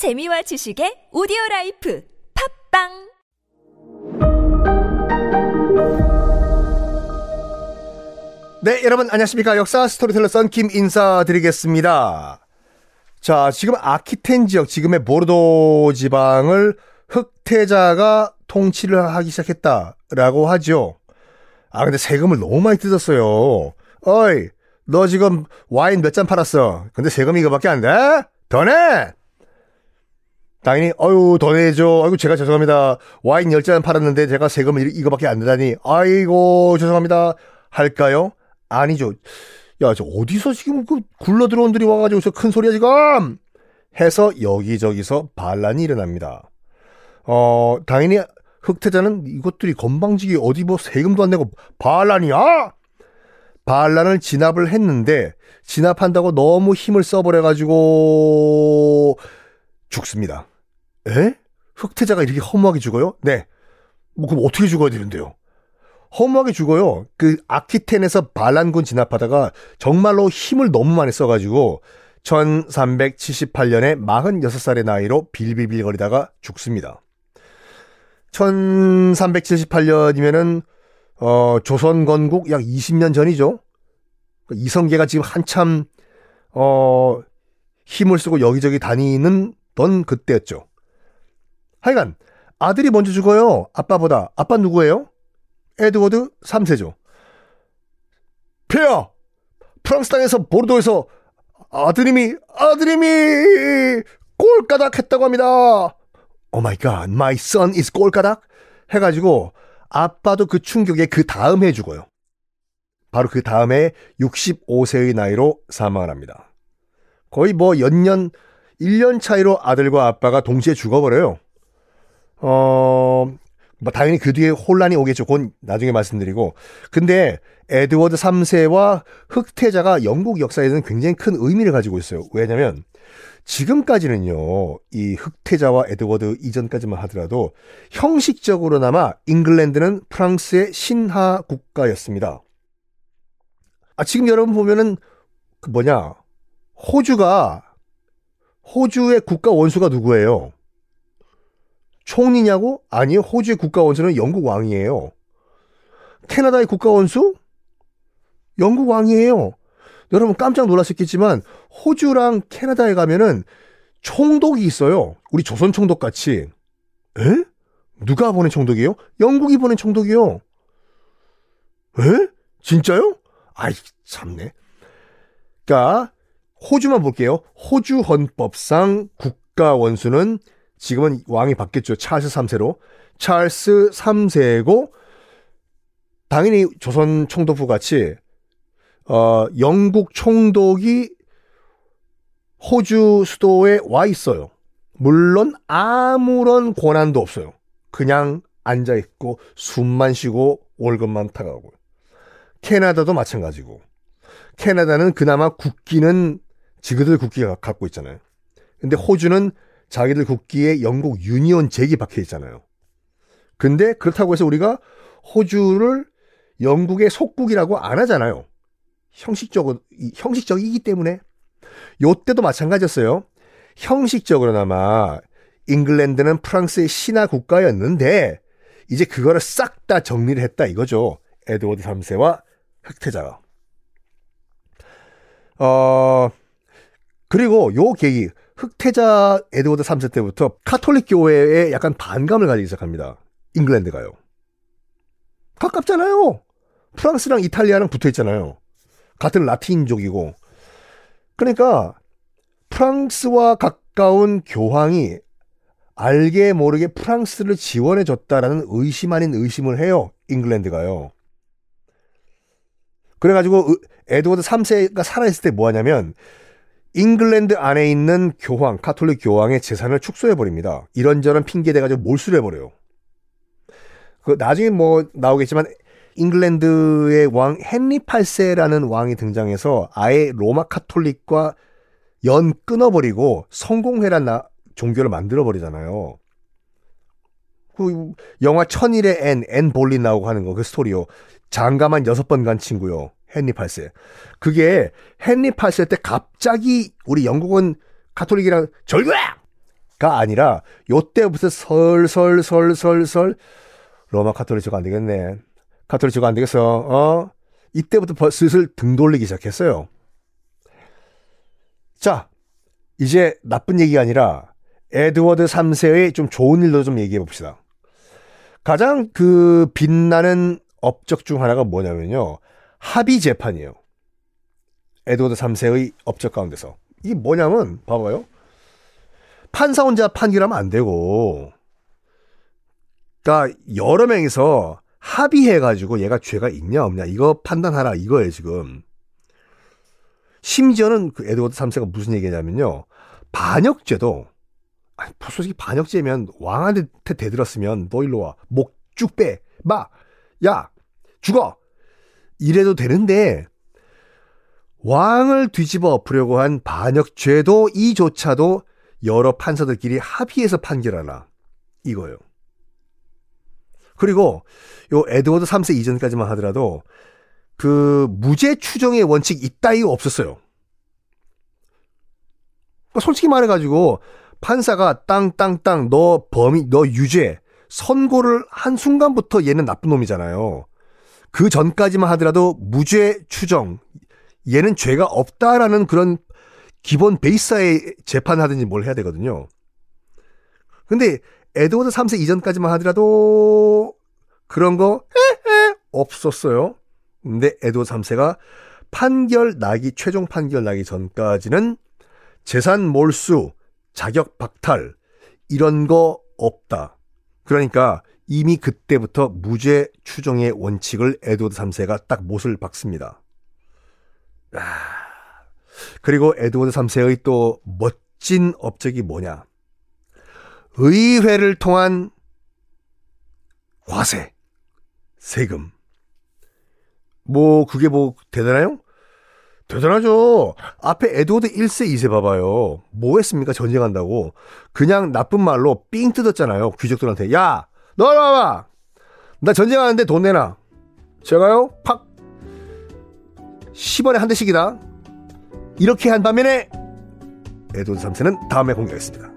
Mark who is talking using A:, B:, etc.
A: 재미와 지식의 오디오 라이프 팟빵
B: 네, 여러분 안녕하십니까. 역사 스토리텔러 썬킴 인사드리겠습니다. 자, 지금 아키텐 지역, 지금의 보르도 지방을 흑태자가 통치를 하기 시작했다라고 하죠. 아, 근데 세금을 너무 많이 뜯었어요. 어이, 너 지금 와인 몇 잔 팔았어. 근데 세금이 이거밖에 안 돼? 더 내! 당연히, 어유, 더 내죠. 아이고, 제가 죄송합니다. 와인 10잔 팔았는데 제가 세금을 이거밖에 안 내다니. 아이고, 죄송합니다. 할까요? 아니죠. 야, 저 어디서 지금 그 굴러 들어온 들이 와가지고 저 큰 소리야 지금! 해서 여기저기서 반란이 일어납니다. 어, 당연히 흑태자는 이것들이 건방지게 어디 뭐 세금도 안 내고 반란이야? 반란을 진압을 했는데 진압한다고 너무 힘을 써버려가지고 죽습니다. 에? 흑태자가 이렇게 허무하게 죽어요? 네. 뭐 그럼 어떻게 죽어야 되는데요? 허무하게 죽어요. 그 아키텐에서 반란군 진압하다가 정말로 힘을 너무 많이 써가지고 1378년에 46살의 나이로 빌빌빌거리다가 죽습니다. 1378년이면은 어, 조선 건국 약 20년 전이죠. 이성계가 지금 한참 어, 힘을 쓰고 여기저기 다니는 던 그때였죠. 하여간 아들이 먼저 죽어요. 아빠보다. 아빠 누구예요? 에드워드 3세죠. 폐하! 프랑스 땅에서 보르도에서 아드님이 아드님이 꼴까닥 했다고 합니다. Oh my god, my son is 꼴까닥 해 가지고 아빠도 그 충격에 그 다음 해 죽어요. 바로 그 다음에 65세의 나이로 사망을 합니다. 거의 뭐 연년 1년 차이로 아들과 아빠가 동시에 죽어버려요. 어, 뭐 당연히 그 뒤에 혼란이 오겠죠. 그건 나중에 말씀드리고. 근데 에드워드 3세와 흑태자가 영국 역사에는 굉장히 큰 의미를 가지고 있어요. 왜냐면 지금까지는요, 이 흑태자와 에드워드 이전까지만 하더라도 형식적으로나마 잉글랜드는 프랑스의 신하 국가였습니다. 아, 지금 여러분 보면은 그 뭐냐, 호주가, 호주의 국가 원수가 누구예요? 총리냐고? 아니요. 호주의 국가 원수는 영국 왕이에요. 캐나다의 국가 원수? 영국 왕이에요. 여러분 깜짝 놀라셨겠지만 호주랑 캐나다에 가면은 총독이 있어요. 우리 조선 총독 같이. 에? 누가 보낸 총독이에요? 영국이 보낸 총독이요. 에? 진짜요? 아이 참네. 그러니까 호주만 볼게요. 호주 헌법상 국가 원수는 지금은 왕이 바뀌었죠. 찰스 3세로. 찰스 3세고 당연히 조선 총독부 같이 어, 영국 총독이 호주 수도에 와 있어요. 물론 아무런 권한도 없어요. 그냥 앉아 있고 숨만 쉬고 월급만 타가고. 캐나다도 마찬가지고. 캐나다는 그나마 국기는 지그들 국기가 갖고 있잖아요. 근데 호주는 자기들 국기에 영국 유니온 잭이 박혀 있잖아요. 근데 그렇다고 해서 우리가 호주를 영국의 속국이라고 안 하잖아요. 형식적으로, 형식적이기 때문에. 요때도 마찬가지였어요. 형식적으로나마 잉글랜드는 프랑스의 신하 국가였는데, 이제 그거를 싹 다 정리를 했다 이거죠. 에드워드 3세와 흑태자가. 어, 그리고 요 계기, 흑태자 에드워드 3세 때부터 카톨릭 교회에 약간 반감을 가지기 시작합니다. 잉글랜드가요. 가깝잖아요. 프랑스랑 이탈리아랑 붙어 있잖아요. 같은 라틴족이고. 그러니까 프랑스와 가까운 교황이 알게 모르게 프랑스를 지원해 줬다라는 의심 아닌 의심을 해요. 잉글랜드가요. 그래가지고 에드워드 3세가 살아있을 때 뭐 하냐면 잉글랜드 안에 있는 교황, 카톨릭 교황의 재산을 축소해버립니다. 이런저런 핑계대가지고 몰수를 해버려요. 그 나중에 뭐 나오겠지만 잉글랜드의 왕 헨리 8세라는 왕이 등장해서 아예 로마 카톨릭과 연 끊어버리고 성공회란 나, 종교를 만들어버리잖아요. 그 영화 천일의 앤, 앤 볼린 나오고 하는 거, 그 스토리요. 장가만 여섯 번 간 친구요. 헨리 8세. 그게 헨리 8세 때 갑자기 우리 영국은 카톨릭이랑 절교야! 아니라 요때부터 설설설설설 로마 카톨릭교가 안 되겠네. 카톨릭교가 안 되겠어. 어? 이때부터 슬슬 등 돌리기 시작했어요. 자, 이제 나쁜 얘기가 아니라 에드워드 3세의 좀 좋은 일도 좀 얘기해 봅시다. 가장 그 빛나는 업적 중 하나가 뭐냐면요. 합의 재판이에요. 에드워드 3세의 업적 가운데서. 이게 뭐냐면, 봐봐요. 판사 혼자 판결하면 안 되고, 그러니까 여러 명이서 합의해가지고 얘가 죄가 있냐 없냐 이거 판단하라 이거예요 지금. 심지어는 그 에드워드 3세가 무슨 얘기냐면요. 반역죄도 아니, 솔직히 반역죄면 왕한테 대들었으면 너 일로 와. 목 쭉 빼. 마. 야. 죽어. 이래도 되는데 왕을 뒤집어 엎으려고 한 반역죄도 이조차도 여러 판사들끼리 합의해서 판결하라. 이거예요. 그리고 요 에드워드 3세 이전까지만 하더라도 그 무죄 추정의 원칙 이따위 없었어요. 그러니까 솔직히 말해가지고 판사가 땅땅땅 너 범인 너 유죄 선고를 한 순간부터 얘는 나쁜 놈이잖아요. 그 전까지만 하더라도 무죄 추정 얘는 죄가 없다라는 그런 기본 베이스에 재판하든지 뭘 해야 되거든요. 근데 에드워드 3세 이전까지만 하더라도 그런 거 없었어요. 근데 에드워드 3세가 판결 나기 최종 판결 나기 전까지는 재산 몰수, 자격 박탈 이런 거 없다. 그러니까 이미 그때부터 무죄 추정의 원칙을 에드워드 3세가 딱 못을 박습니다. 아, 그리고 에드워드 3세의 또 멋진 업적이 뭐냐? 의회를 통한 과세, 세금. 뭐, 그게 뭐, 대단해요? 대단하죠. 앞에 에드워드 1세, 2세 봐봐요. 뭐 했습니까? 전쟁한다고. 그냥 나쁜 말로 삥 뜯었잖아요. 귀족들한테. 야, 너 와봐. 나 전쟁하는데 돈 내놔. 제가요, 팍. 10원에 한 대씩이다. 이렇게 한 반면에 에드워드 3세는 다음에 공개하겠습니다.